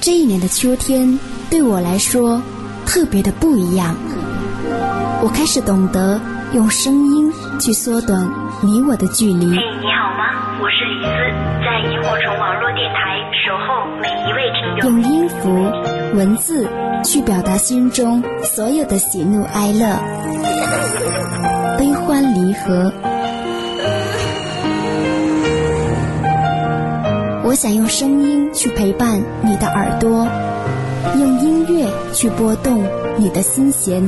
这一年的秋天对我来说特别的不一样。我开始懂得用声音去缩短你我的距离。嘿，你好吗？我是李思，在萤火虫网络电台守候每一位听众。用音符、文字去表达心中所有的喜怒哀乐、悲欢离合。我想用声音去陪伴你的耳朵，用音乐去拨动你的心弦。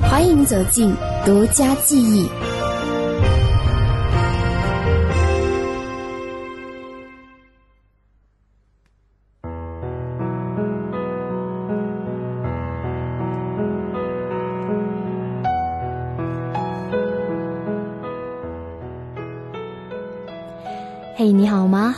欢迎走进独家记忆。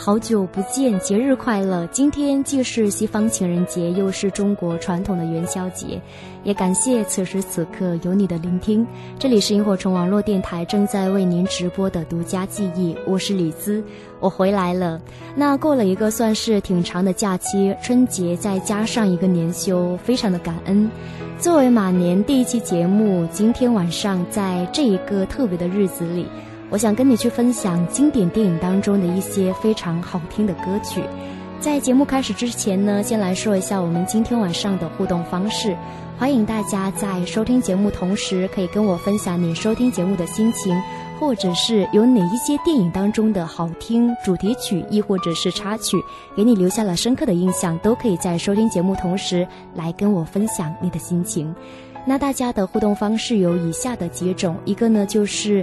好？久不见，节日快乐！今天既是西方情人节，又是中国传统的元宵节，也感谢此时此刻有你的聆听。这里是萤火虫网络电台正在为您直播的独家记忆，我是李兹，我回来了。那过了一个算是挺长的假期，春节再加上一个年休，非常的感恩。作为马年第一期节目，今天晚上在这一个特别的日子里。我想跟你去分享经典电影当中的一些非常好听的歌曲。在节目开始之前呢，先来说一下我们今天晚上的互动方式。欢迎大家在收听节目同时，可以跟我分享你收听节目的心情，或者是有哪一些电影当中的好听主题曲，亦或者是插曲，给你留下了深刻的印象，都可以在收听节目同时来跟我分享你的心情。那大家的互动方式有以下的几种，一个呢就是。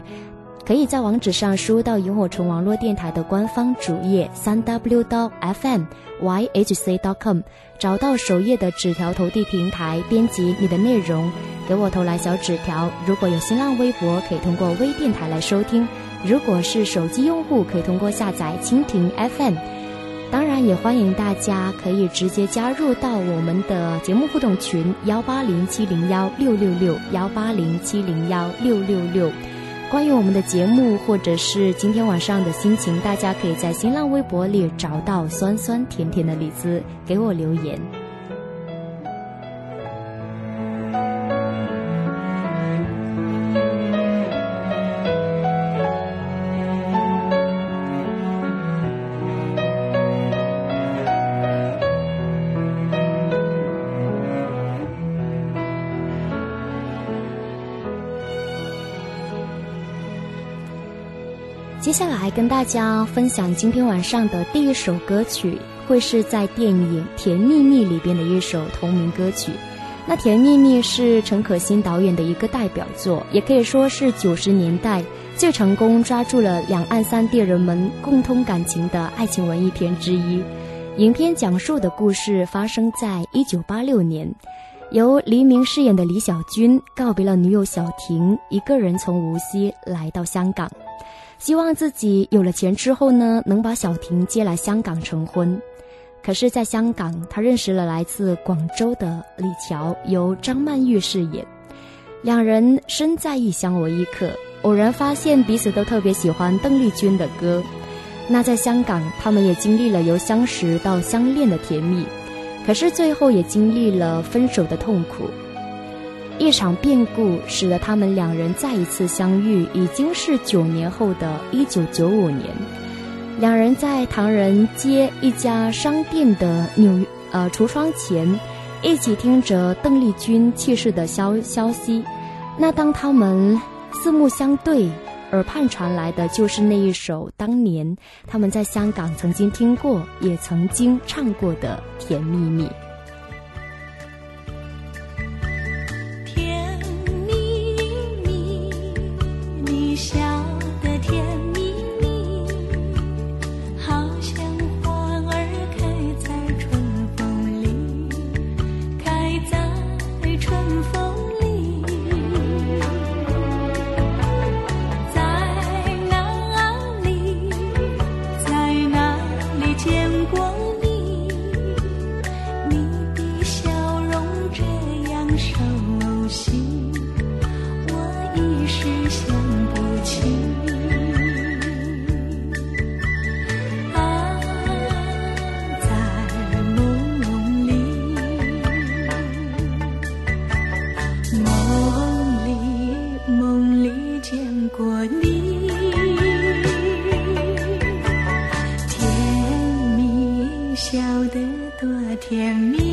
可以在网址上输入到萤火虫网络电台的官方主页三 w 到 fm yhc dot com，找到首页的纸条投递平台，编辑你的内容，给我投来小纸条。如果有新浪微博，可以通过微电台来收听；如果是手机用户，可以通过下载蜻蜓 FM。当然，也欢迎大家可以直接加入到我们的节目互动群幺八零七零幺六六六幺八零七零幺六六六。关于我们的节目，或者是今天晚上的心情，大家可以在新浪微博里找到酸酸甜甜的李子，给我留言。跟大家分享今天晚上的第一首歌曲，会是在电影《甜蜜蜜》里边的一首同名歌曲。那《甜蜜蜜》是陈可辛导演的一个代表作，也可以说是九十年代最成功抓住了两岸三地人们共通感情的爱情文艺片之一。影片讲述的故事发生在一九八六年，由黎明饰演的李小军告别了女友小婷，一个人从无锡来到香港。希望自己有了钱之后呢，能把小婷接来香港成婚。可是，在香港，他认识了来自广州的李乔，由张曼玉饰演。两人身在异乡为异客，偶然发现彼此都特别喜欢邓丽君的歌。那在香港，他们也经历了由相识到相恋的甜蜜，可是最后也经历了分手的痛苦。一场变故使得他们两人再一次相遇，已经是九年后的一九九五年。两人在唐人街一家商店的纽呃橱窗前，一起听着邓丽君去世的消消息。那当他们四目相对，耳畔传来的就是那一首当年他们在香港曾经听过，也曾经唱过的《甜蜜蜜》。见过你甜蜜笑得多甜蜜。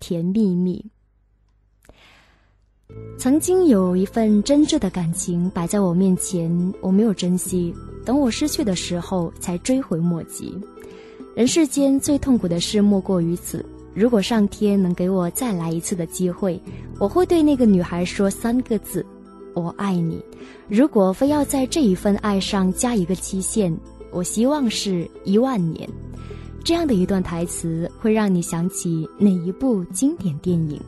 甜蜜蜜。曾经有一份真挚的感情摆在我面前，我没有珍惜，等我失去的时候才追悔莫及。人世间最痛苦的事莫过于此。如果上天能给我再来一次的机会，我会对那个女孩说三个字：“我爱你。”如果非要在这一份爱上加一个期限，我希望是一万年。这样的一段台词会让你想起哪一部经典电影？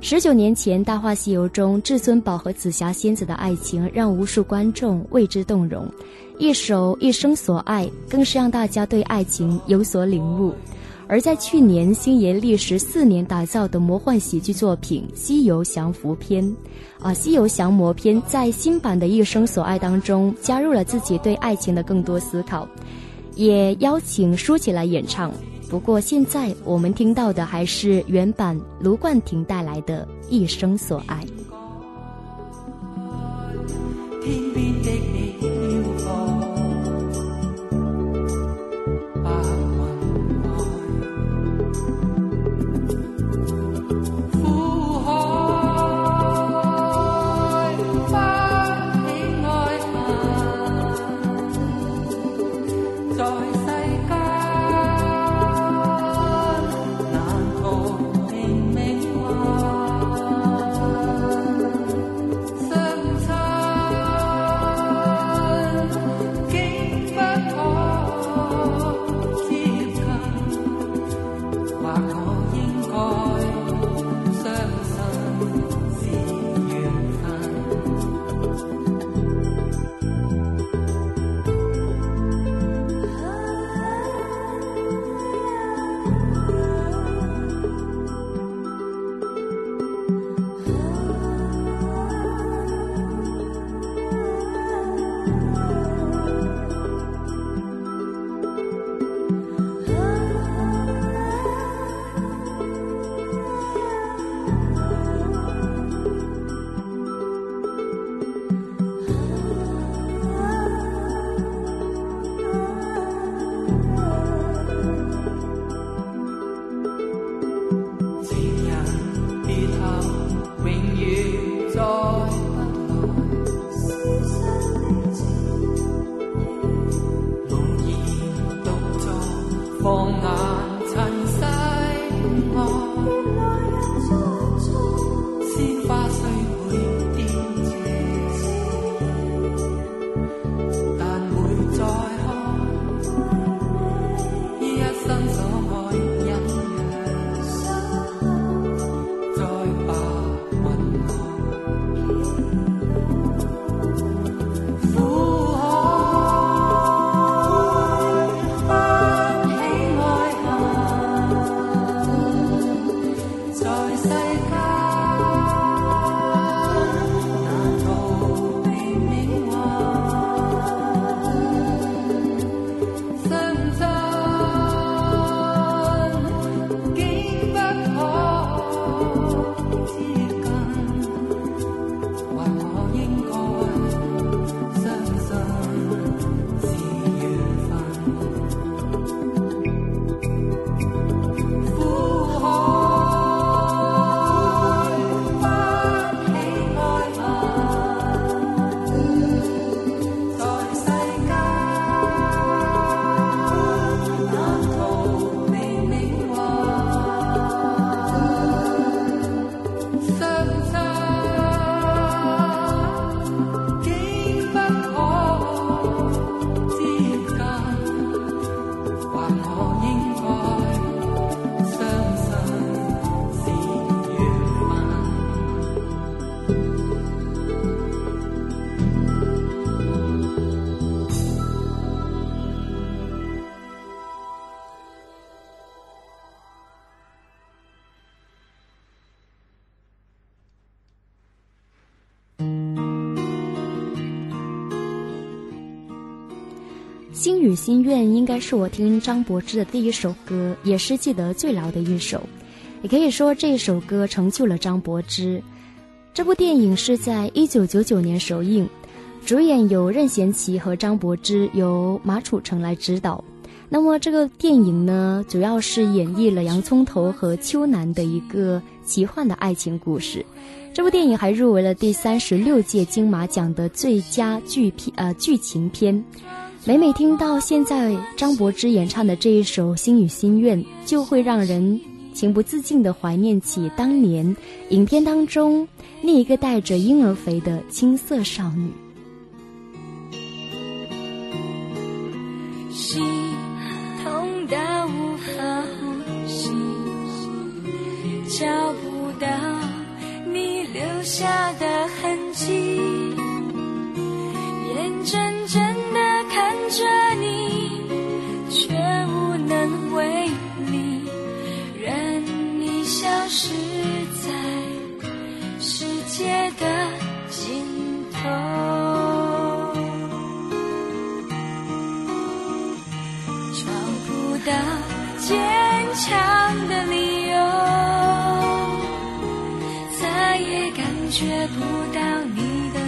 十九年前，《大话西游》中至尊宝和紫霞仙子的爱情让无数观众为之动容，一首《一生所爱》更是让大家对爱情有所领悟。而在去年，星爷历时四年打造的魔幻喜剧作品《西游降伏篇》，啊，《西游降魔篇》在新版的《一生所爱》当中加入了自己对爱情的更多思考。也邀请舒淇来演唱，不过现在我们听到的还是原版卢冠廷带来的《一生所爱》。心语心愿》应该是我听张柏芝的第一首歌，也是记得最牢的一首。也可以说这首歌成就了张柏芝。这部电影是在一九九九年首映，主演有任贤齐和张柏芝，由马楚成来指导。那么这个电影呢，主要是演绎了洋葱头和秋楠的一个奇幻的爱情故事。这部电影还入围了第三十六届金马奖的最佳剧片呃剧情片。每每听到现在张柏芝演唱的这一首《心与心愿》，就会让人情不自禁地怀念起当年影片当中那一个带着婴儿肥的青涩少女。心痛到无法呼吸，找不到你留下的痕迹，眼睁睁地看着你，却无能为力，任你消失在世界的尽头。找不到坚强的理由，再也感觉不到你的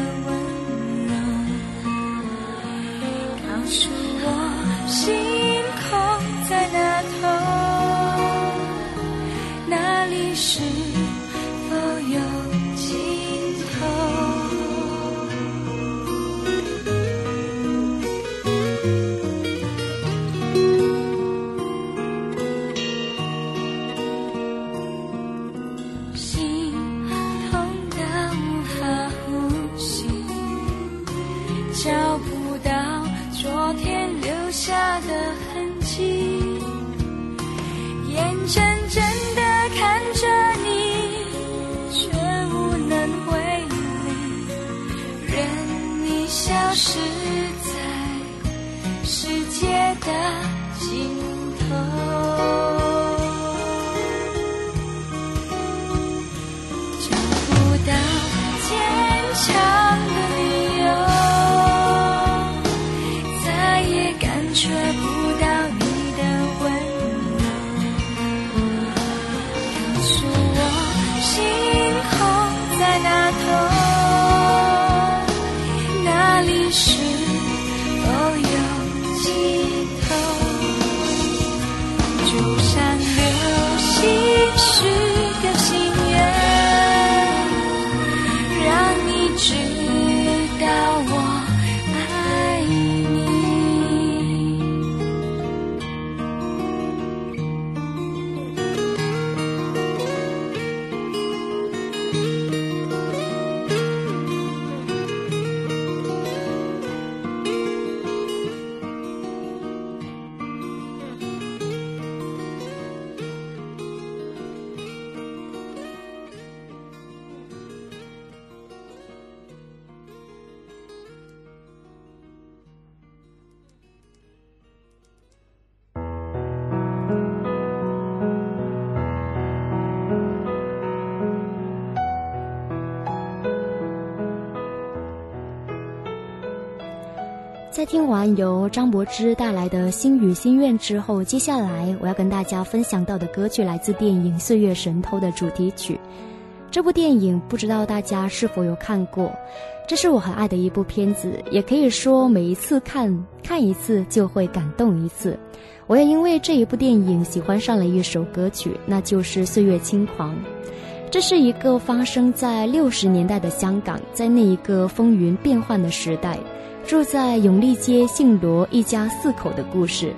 在听完由张柏芝带来的《心语心愿》之后，接下来我要跟大家分享到的歌曲来自电影《岁月神偷》的主题曲。这部电影不知道大家是否有看过？这是我很爱的一部片子，也可以说每一次看看一次就会感动一次。我也因为这一部电影喜欢上了一首歌曲，那就是《岁月轻狂》。这是一个发生在六十年代的香港，在那一个风云变幻的时代。住在永利街姓罗一家四口的故事。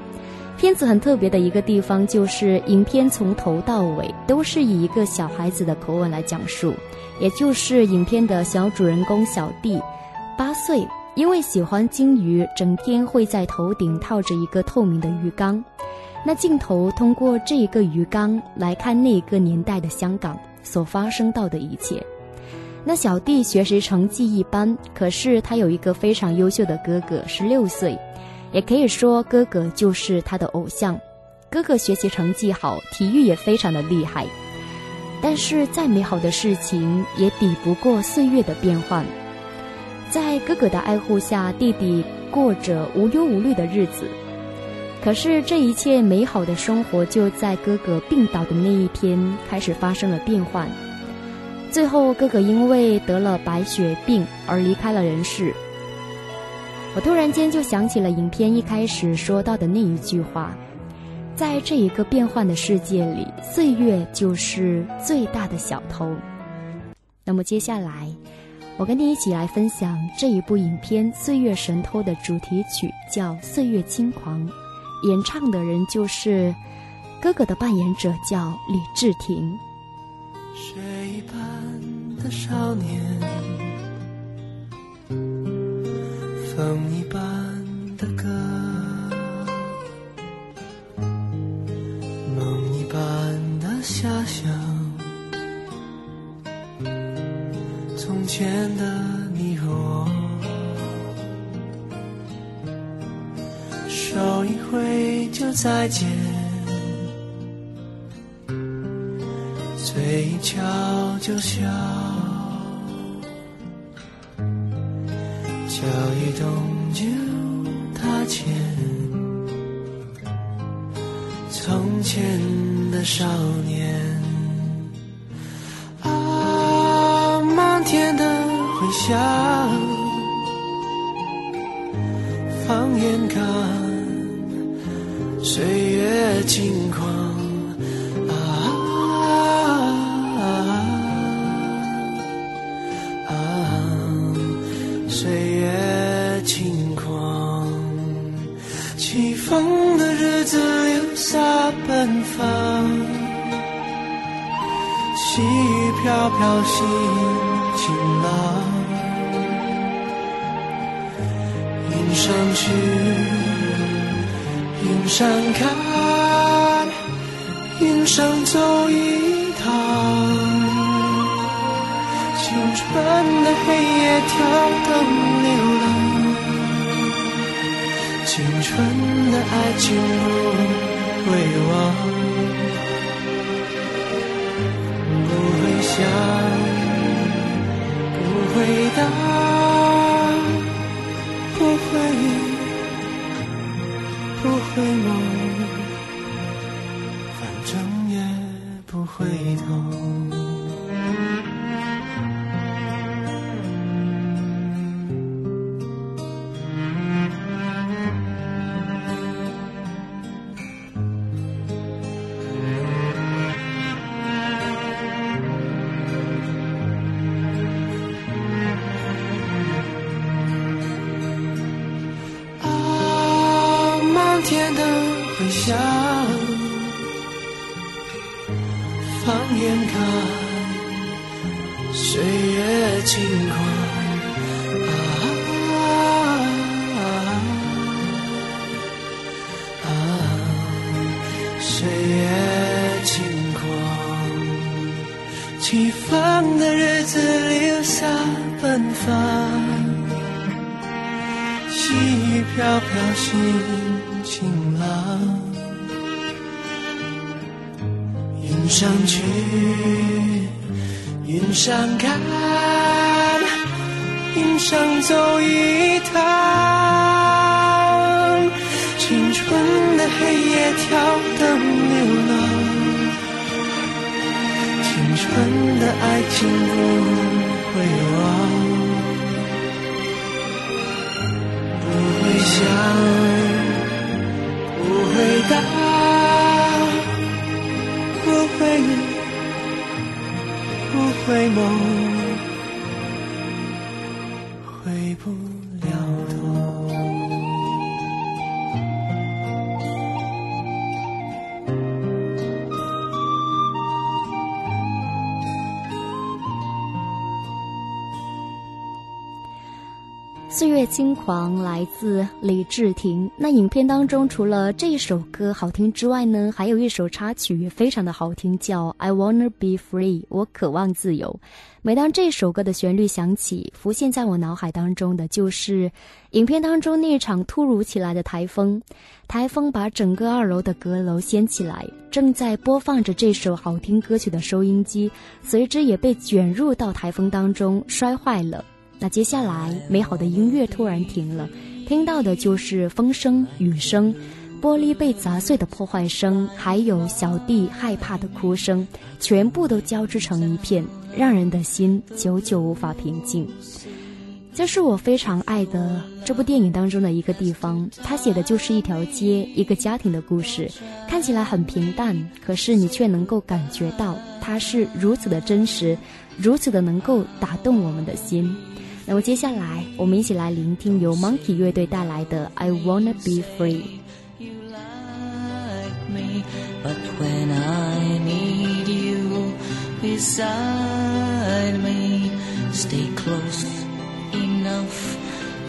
片子很特别的一个地方就是，影片从头到尾都是以一个小孩子的口吻来讲述，也就是影片的小主人公小弟，八岁，因为喜欢金鱼，整天会在头顶套着一个透明的鱼缸。那镜头通过这一个鱼缸来看那个年代的香港所发生到的一切。那小弟学习成绩一般，可是他有一个非常优秀的哥哥，十六岁，也可以说哥哥就是他的偶像。哥哥学习成绩好，体育也非常的厉害，但是再美好的事情也抵不过岁月的变幻。在哥哥的爱护下，弟弟过着无忧无虑的日子。可是这一切美好的生活，就在哥哥病倒的那一天开始发生了变幻。最后，哥哥因为得了白血病而离开了人世。我突然间就想起了影片一开始说到的那一句话：在这一个变幻的世界里，岁月就是最大的小偷。那么接下来，我跟你一起来分享这一部影片《岁月神偷》的主题曲，叫《岁月轻狂》。演唱的人就是哥哥的扮演者，叫李治廷。水一般的少年，风一般的歌，梦一般的遐想，从前的你和我。手一挥就再见，嘴角就笑，脚一动就踏前。从前的少年，啊，漫天的回响，放眼看。岁月轻狂飘心晴朗，云上去。云上看，云上走一趟，青春的黑夜跳动流浪，青春的爱情不会忘，不会答，不会。不会梦，西方的日子留下芬芳，细雨飘飘，心晴朗。云上去，云上看，云上走一趟，青春的黑夜挑灯流浪。纯的爱情不会忘，不会想，不会答，不会不回眸，回不。轻狂来自李治廷。那影片当中除了这首歌好听之外呢，还有一首插曲也非常的好听，叫《I Wanna Be Free》，我渴望自由。每当这首歌的旋律响起，浮现在我脑海当中的就是影片当中那场突如其来的台风。台风把整个二楼的阁楼掀起来，正在播放着这首好听歌曲的收音机，随之也被卷入到台风当中，摔坏了。那接下来，美好的音乐突然停了，听到的就是风声、雨声。玻璃被砸碎的破坏声，还有小弟害怕的哭声，全部都交织成一片，让人的心久久无法平静。这是我非常爱的这部电影当中的一个地方，它写的就是一条街、一个家庭的故事，看起来很平淡，可是你却能够感觉到它是如此的真实，如此的能够打动我们的心。那么接下来，我们一起来聆听由 Monkey 乐队带来的《I Wanna Be Free》。But when I need you beside me, stay close enough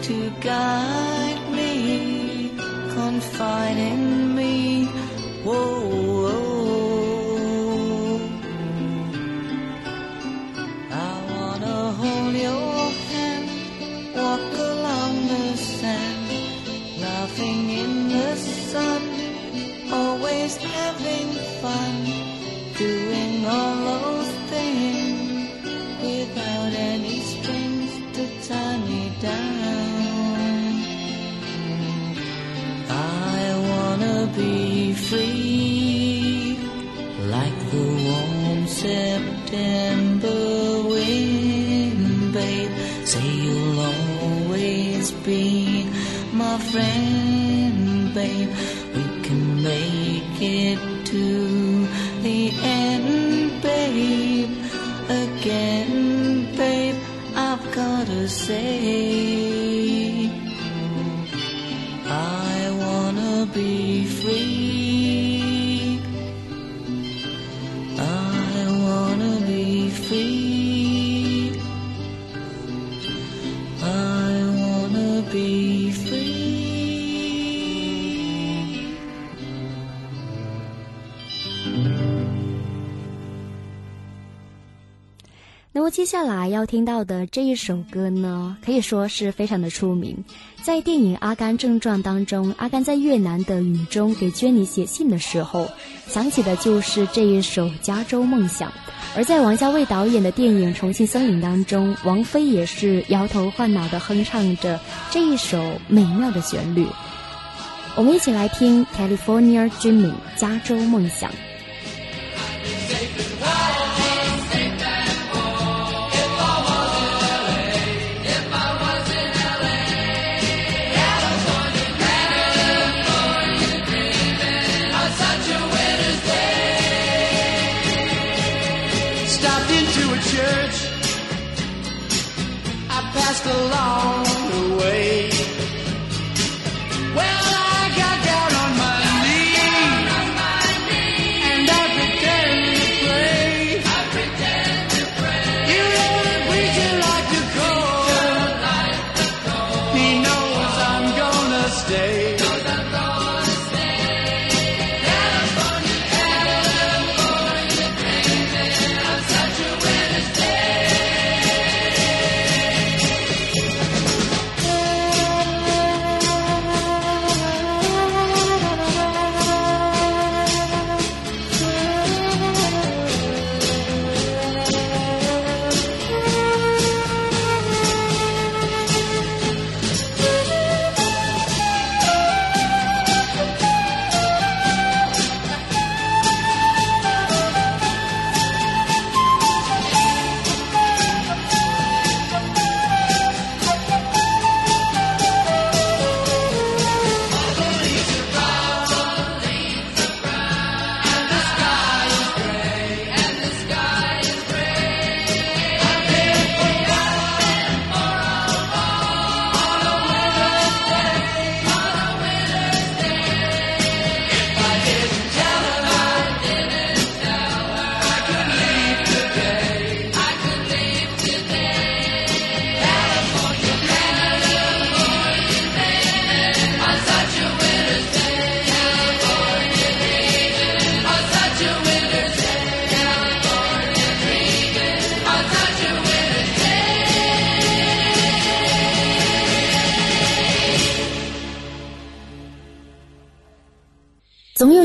to guide me, confide in me. Whoa. Sun always having fun, doing all We can make it. 接下来要听到的这一首歌呢，可以说是非常的出名。在电影《阿甘正传》当中，阿甘在越南的雨中给娟妮写信的时候，想起的就是这一首《加州梦想》。而在王家卫导演的电影《重庆森林》当中，王菲也是摇头晃脑的哼唱着这一首美妙的旋律。我们一起来听《California Dreaming》加州梦想。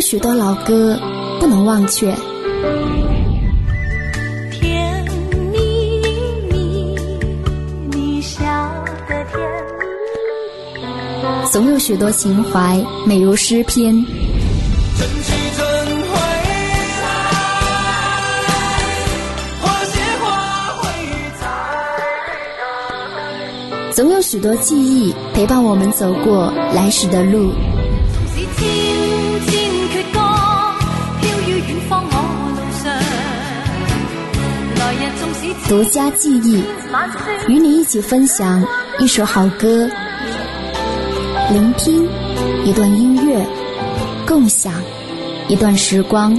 许多老歌不能忘却。”甜蜜蜜，你笑得甜。总有许多情怀，美如诗篇。真气真回来，花谢花会再总有许多记忆陪伴我们走过来时的路。是独家记忆，与你一起分享一首好歌，聆听一段音乐，共享一段时光。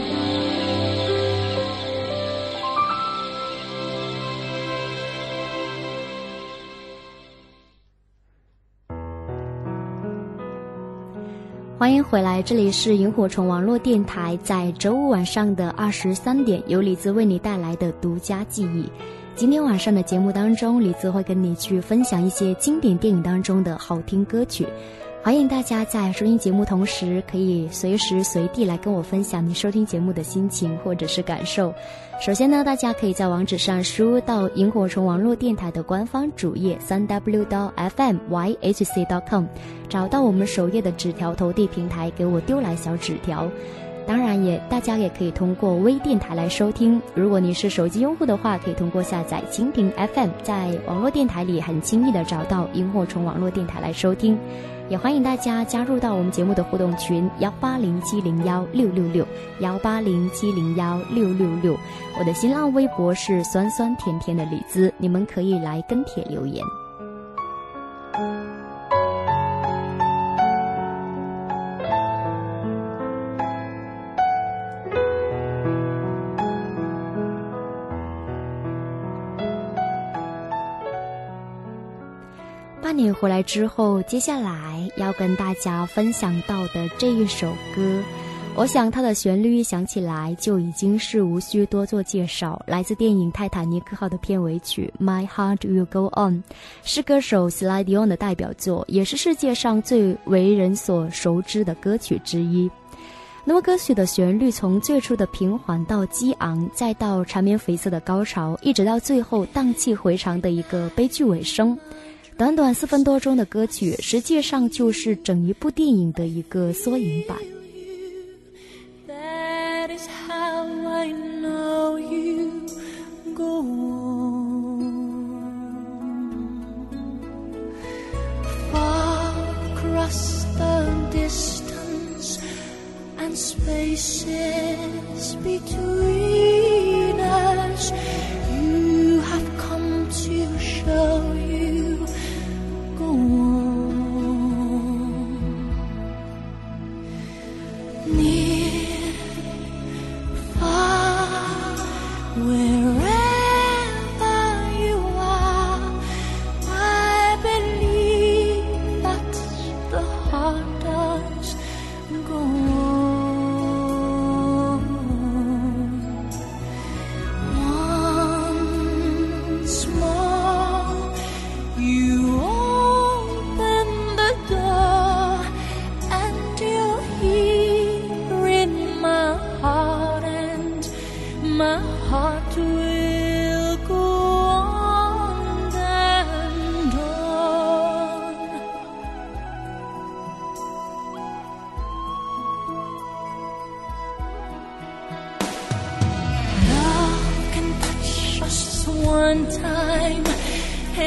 欢迎回来，这里是萤火虫网络电台，在周五晚上的二十三点，由李子为你带来的独家记忆。今天晚上的节目当中，李子会跟你去分享一些经典电影当中的好听歌曲。欢迎大家在收听节目同时，可以随时随地来跟我分享你收听节目的心情或者是感受。首先呢，大家可以在网址上输入到萤火虫网络电台的官方主页三 w 到 fm yhc.com，找到我们首页的纸条投递平台，给我丢来小纸条。当然也，大家也可以通过微电台来收听。如果你是手机用户的话，可以通过下载蜻蜓 FM，在网络电台里很轻易的找到萤火虫网络电台来收听。也欢迎大家加入到我们节目的互动群幺八零七零幺六六六幺八零七零幺六六六。我的新浪微博是酸酸甜甜的李子，你们可以来跟帖留言。八年回来之后，接下来要跟大家分享到的这一首歌，我想它的旋律一响起来就已经是无需多做介绍，来自电影《泰坦尼克号》的片尾曲《My Heart Will Go On》，是歌手 s l y d i o n 的代表作，也是世界上最为人所熟知的歌曲之一。那么歌曲的旋律从最初的平缓到激昂，再到缠绵悱恻的高潮，一直到最后荡气回肠的一个悲剧尾声。短短四分多钟的歌曲，实际上就是整一部电影的一个缩影版。That is how I know you go on. Far across the distance and spaces between us, you have come to show you near, far, wherever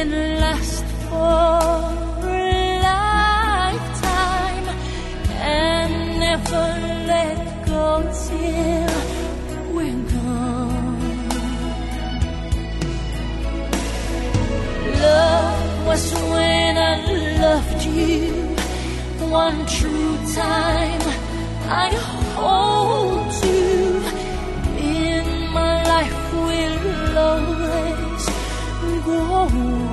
and last for a lifetime and never let go till we're gone. Love was when I loved you one true time. I'd hold you in my life will always go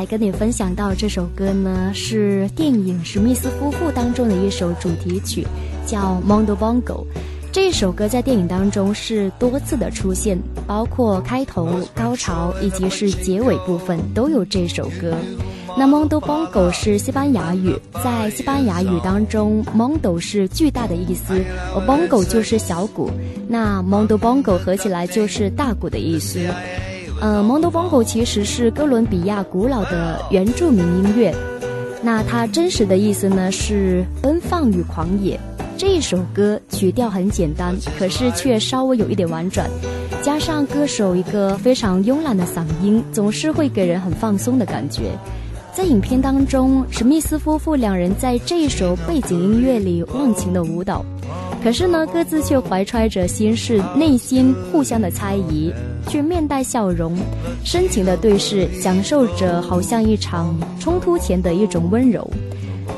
来跟你分享到这首歌呢，是电影《史密斯夫妇》当中的一首主题曲，叫《Mondo Bongo》。这首歌在电影当中是多次的出现，包括开头、高潮以及是结尾部分都有这首歌。那 Mondo Bongo 是西班牙语，在西班牙语当中，Mondo 是巨大的意思，而 Bongo 就是小鼓，那 Mondo Bongo 合起来就是大鼓的意思。呃，Mondo Bongo 其实是哥伦比亚古老的原住民音乐，那它真实的意思呢是奔放与狂野。这一首歌曲调很简单，可是却稍微有一点婉转，加上歌手一个非常慵懒的嗓音，总是会给人很放松的感觉。在影片当中，史密斯夫妇两人在这一首背景音乐里忘情的舞蹈，可是呢，各自却怀揣着心事，内心互相的猜疑，却面带笑容，深情的对视，享受着好像一场冲突前的一种温柔。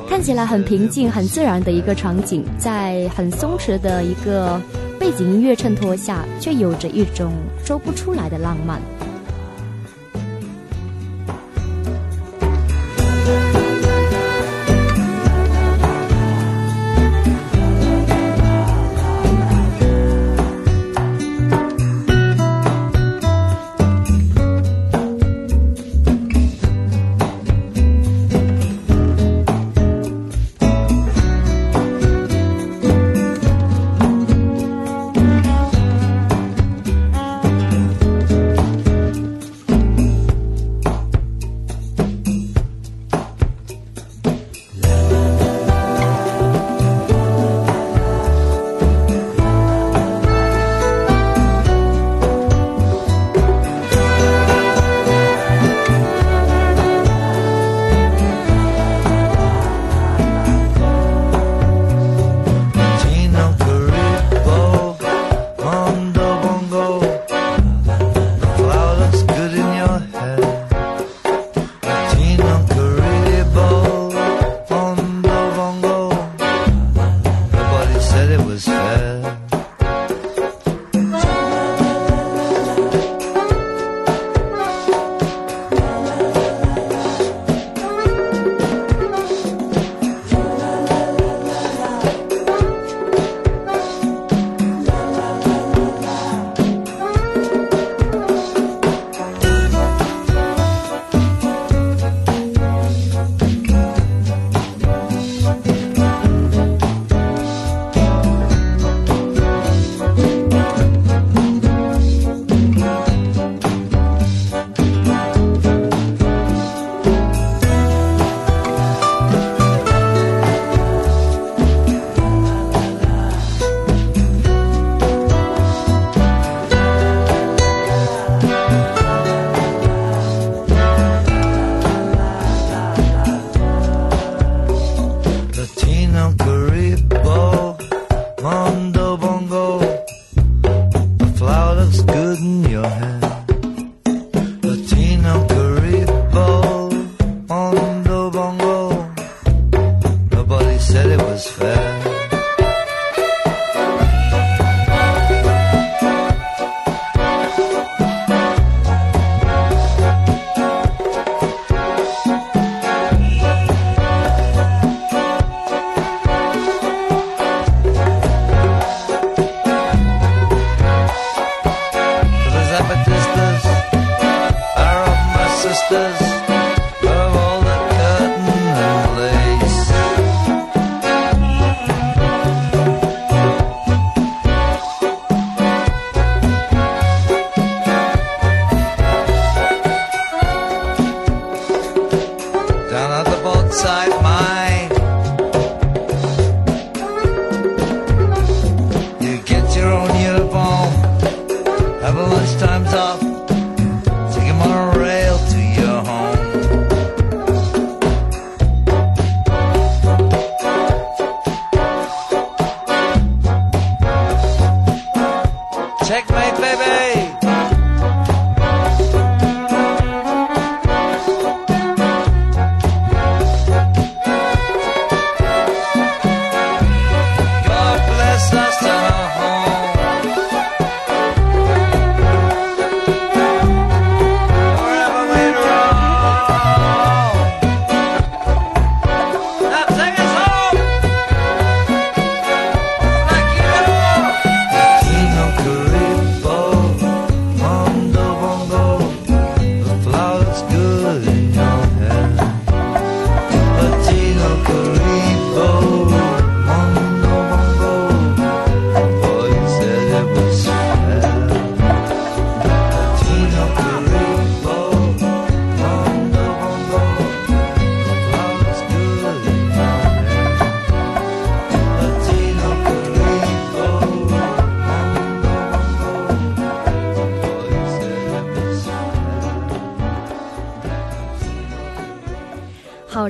看起来很平静、很自然的一个场景，在很松弛的一个背景音乐衬托下，却有着一种说不出来的浪漫。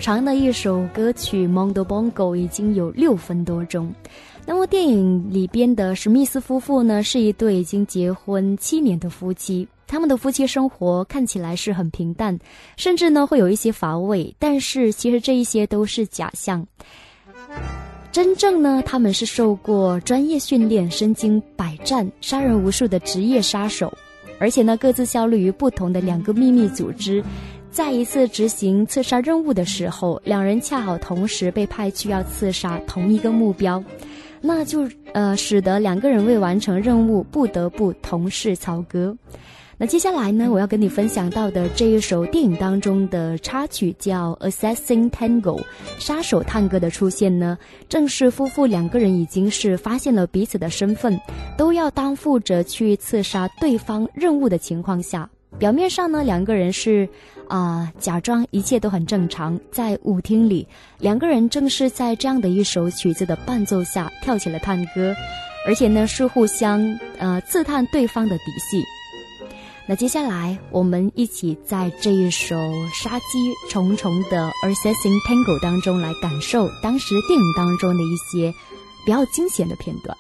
长的一首歌曲《Mondo Bongo》已经有六分多钟。那么电影里边的史密斯夫妇呢，是一对已经结婚七年的夫妻。他们的夫妻生活看起来是很平淡，甚至呢会有一些乏味。但是其实这一些都是假象。真正呢，他们是受过专业训练、身经百战、杀人无数的职业杀手，而且呢各自效力于不同的两个秘密组织。在一次执行刺杀任务的时候，两人恰好同时被派去要刺杀同一个目标。那就呃，使得两个人为完成任务不得不同室操戈。那接下来呢，我要跟你分享到的这一首电影当中的插曲叫《Assassin Tango》，杀手探戈的出现呢，正是夫妇两个人已经是发现了彼此的身份，都要担负着去刺杀对方任务的情况下，表面上呢，两个人是。啊，假装一切都很正常，在舞厅里，两个人正是在这样的一首曲子的伴奏下跳起了探戈，而且呢是互相呃刺探对方的底细。那接下来，我们一起在这一首杀机重重的《Assassin Tango》当中来感受当时电影当中的一些比较惊险的片段。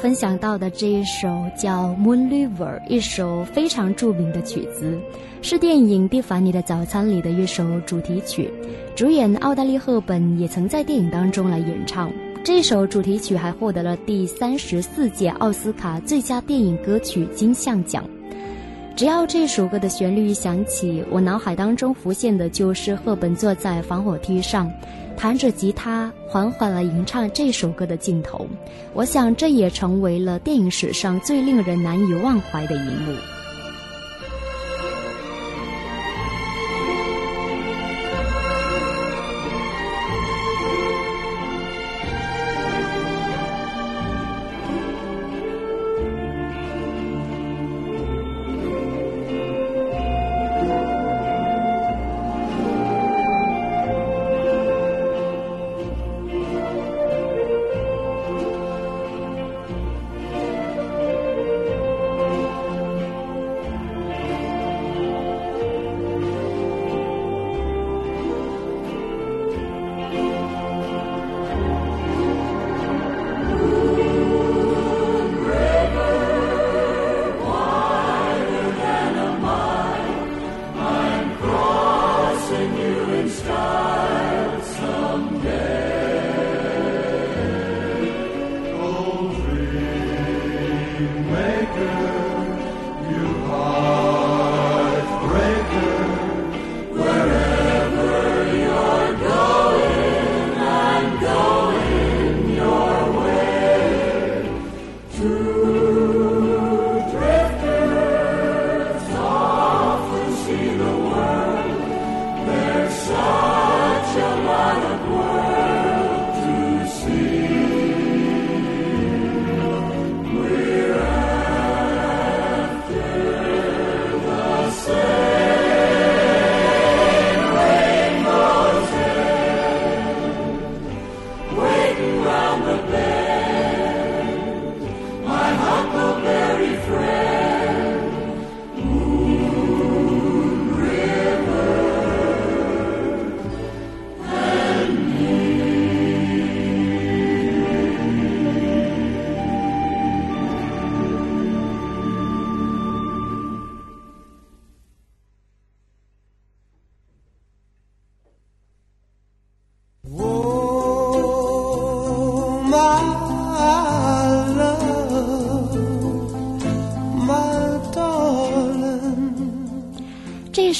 分享到的这一首叫《Moon River》，一首非常著名的曲子，是电影《蒂凡尼的早餐》里的一首主题曲。主演奥黛丽·赫本也曾在电影当中来演唱。这首主题曲还获得了第三十四届奥斯卡最佳电影歌曲金像奖。只要这首歌的旋律一响起，我脑海当中浮现的就是赫本坐在防火梯上。弹着吉他，缓缓地吟唱这首歌的镜头，我想这也成为了电影史上最令人难以忘怀的一幕。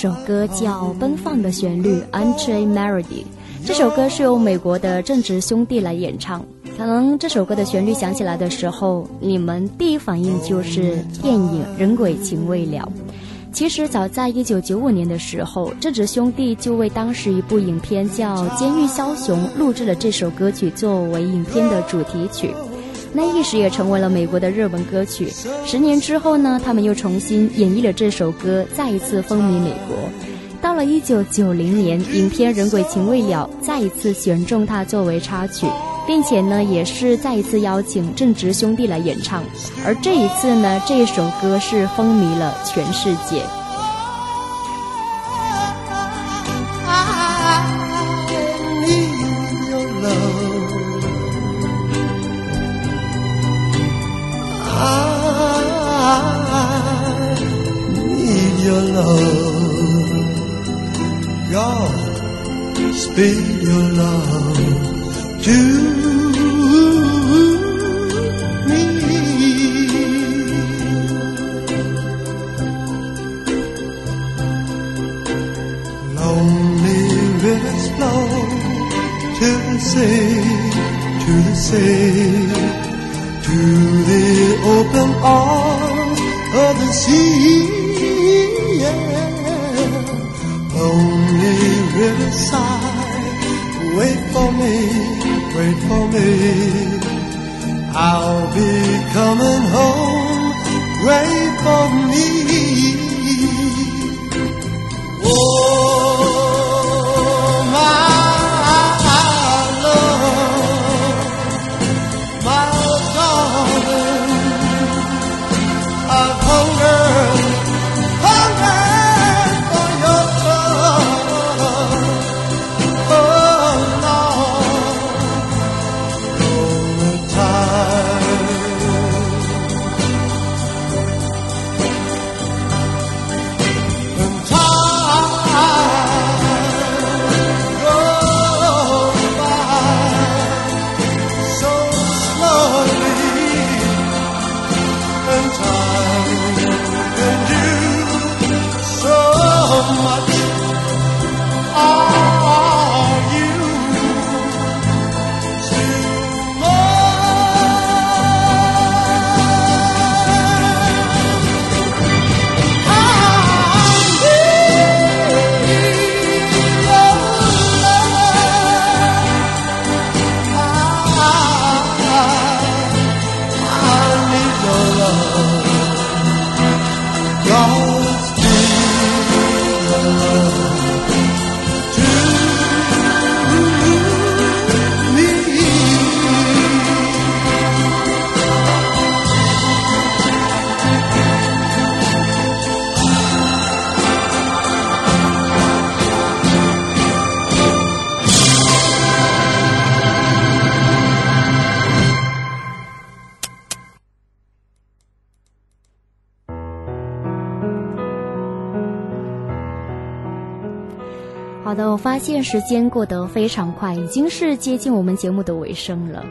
首歌叫《奔放的旋律》（Country Melody）。这首歌是由美国的正直兄弟来演唱。可能这首歌的旋律响起来的时候，你们第一反应就是电影《人鬼情未了》。其实早在一九九五年的时候，正直兄弟就为当时一部影片叫《监狱枭雄》录制了这首歌曲作为影片的主题曲。那一时也成为了美国的热门歌曲。十年之后呢，他们又重新演绎了这首歌，再一次风靡美国。到了一九九零年，影片《人鬼情未了》再一次选中它作为插曲，并且呢，也是再一次邀请正直兄弟来演唱。而这一次呢，这首歌是风靡了全世界。Love. God, speak your love to 时间过得非常快，已经是接近我们节目的尾声了。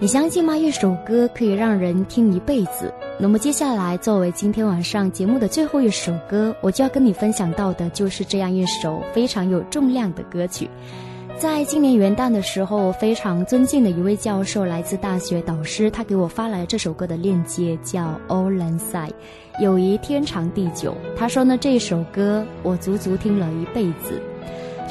你相信吗？一首歌可以让人听一辈子。那么接下来，作为今天晚上节目的最后一首歌，我就要跟你分享到的就是这样一首非常有重量的歌曲。在今年元旦的时候，非常尊敬的一位教授，来自大学导师，他给我发来这首歌的链接，叫《Ole Side》，友谊天长地久。他说呢，这首歌我足足听了一辈子。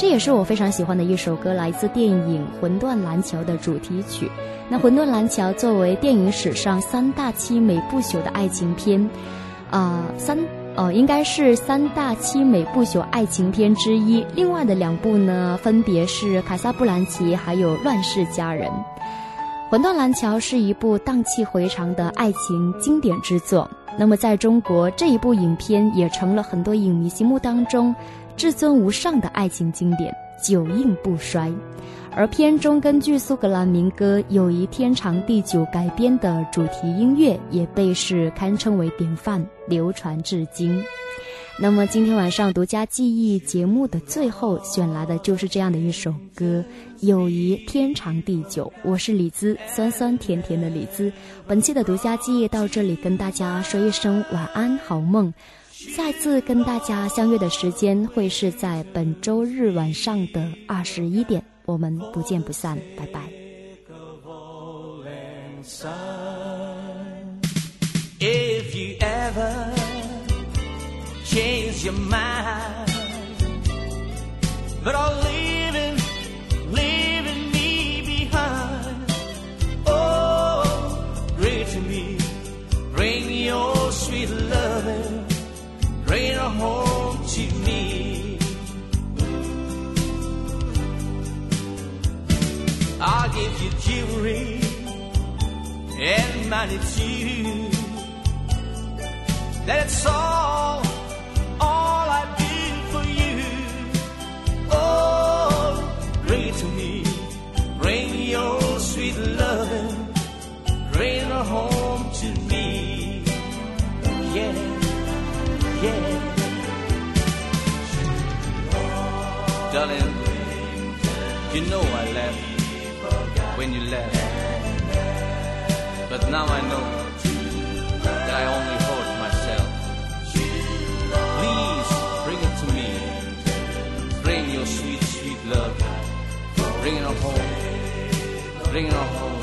这也是我非常喜欢的一首歌，来自电影《魂断蓝桥》的主题曲。那《魂断蓝桥》作为电影史上三大凄美不朽的爱情片，啊、三呃应该是三大凄美不朽爱情片之一。另外的两部呢，分别是《卡萨布兰奇》还有《乱世佳人》。《魂断蓝桥》是一部荡气回肠的爱情经典之作。那么在中国，这一部影片也成了很多影迷心目当中至尊无上的爱情经典，久映不衰。而片中根据苏格兰民歌《友谊天长地久》改编的主题音乐，也被是堪称为典范，流传至今。那么今天晚上独家记忆节目的最后选来的就是这样的一首歌《友谊天长地久》。我是李子，酸酸甜甜的李子。本期的独家记忆到这里，跟大家说一声晚安，好梦。下一次跟大家相约的时间会是在本周日晚上的二十一点，我们不见不散，拜拜。If you ever change your mind, but are leaving, her home to me. I'll give you jewelry and money too. That's all, all I do for you. Oh, bring to me. Bring your sweet loving. Bring her home to me. Yeah, yeah. Darling, you know I left when you left. But now I know that I only hurt myself. Please bring it to me. Bring your sweet, sweet love. Bring it home. Bring it home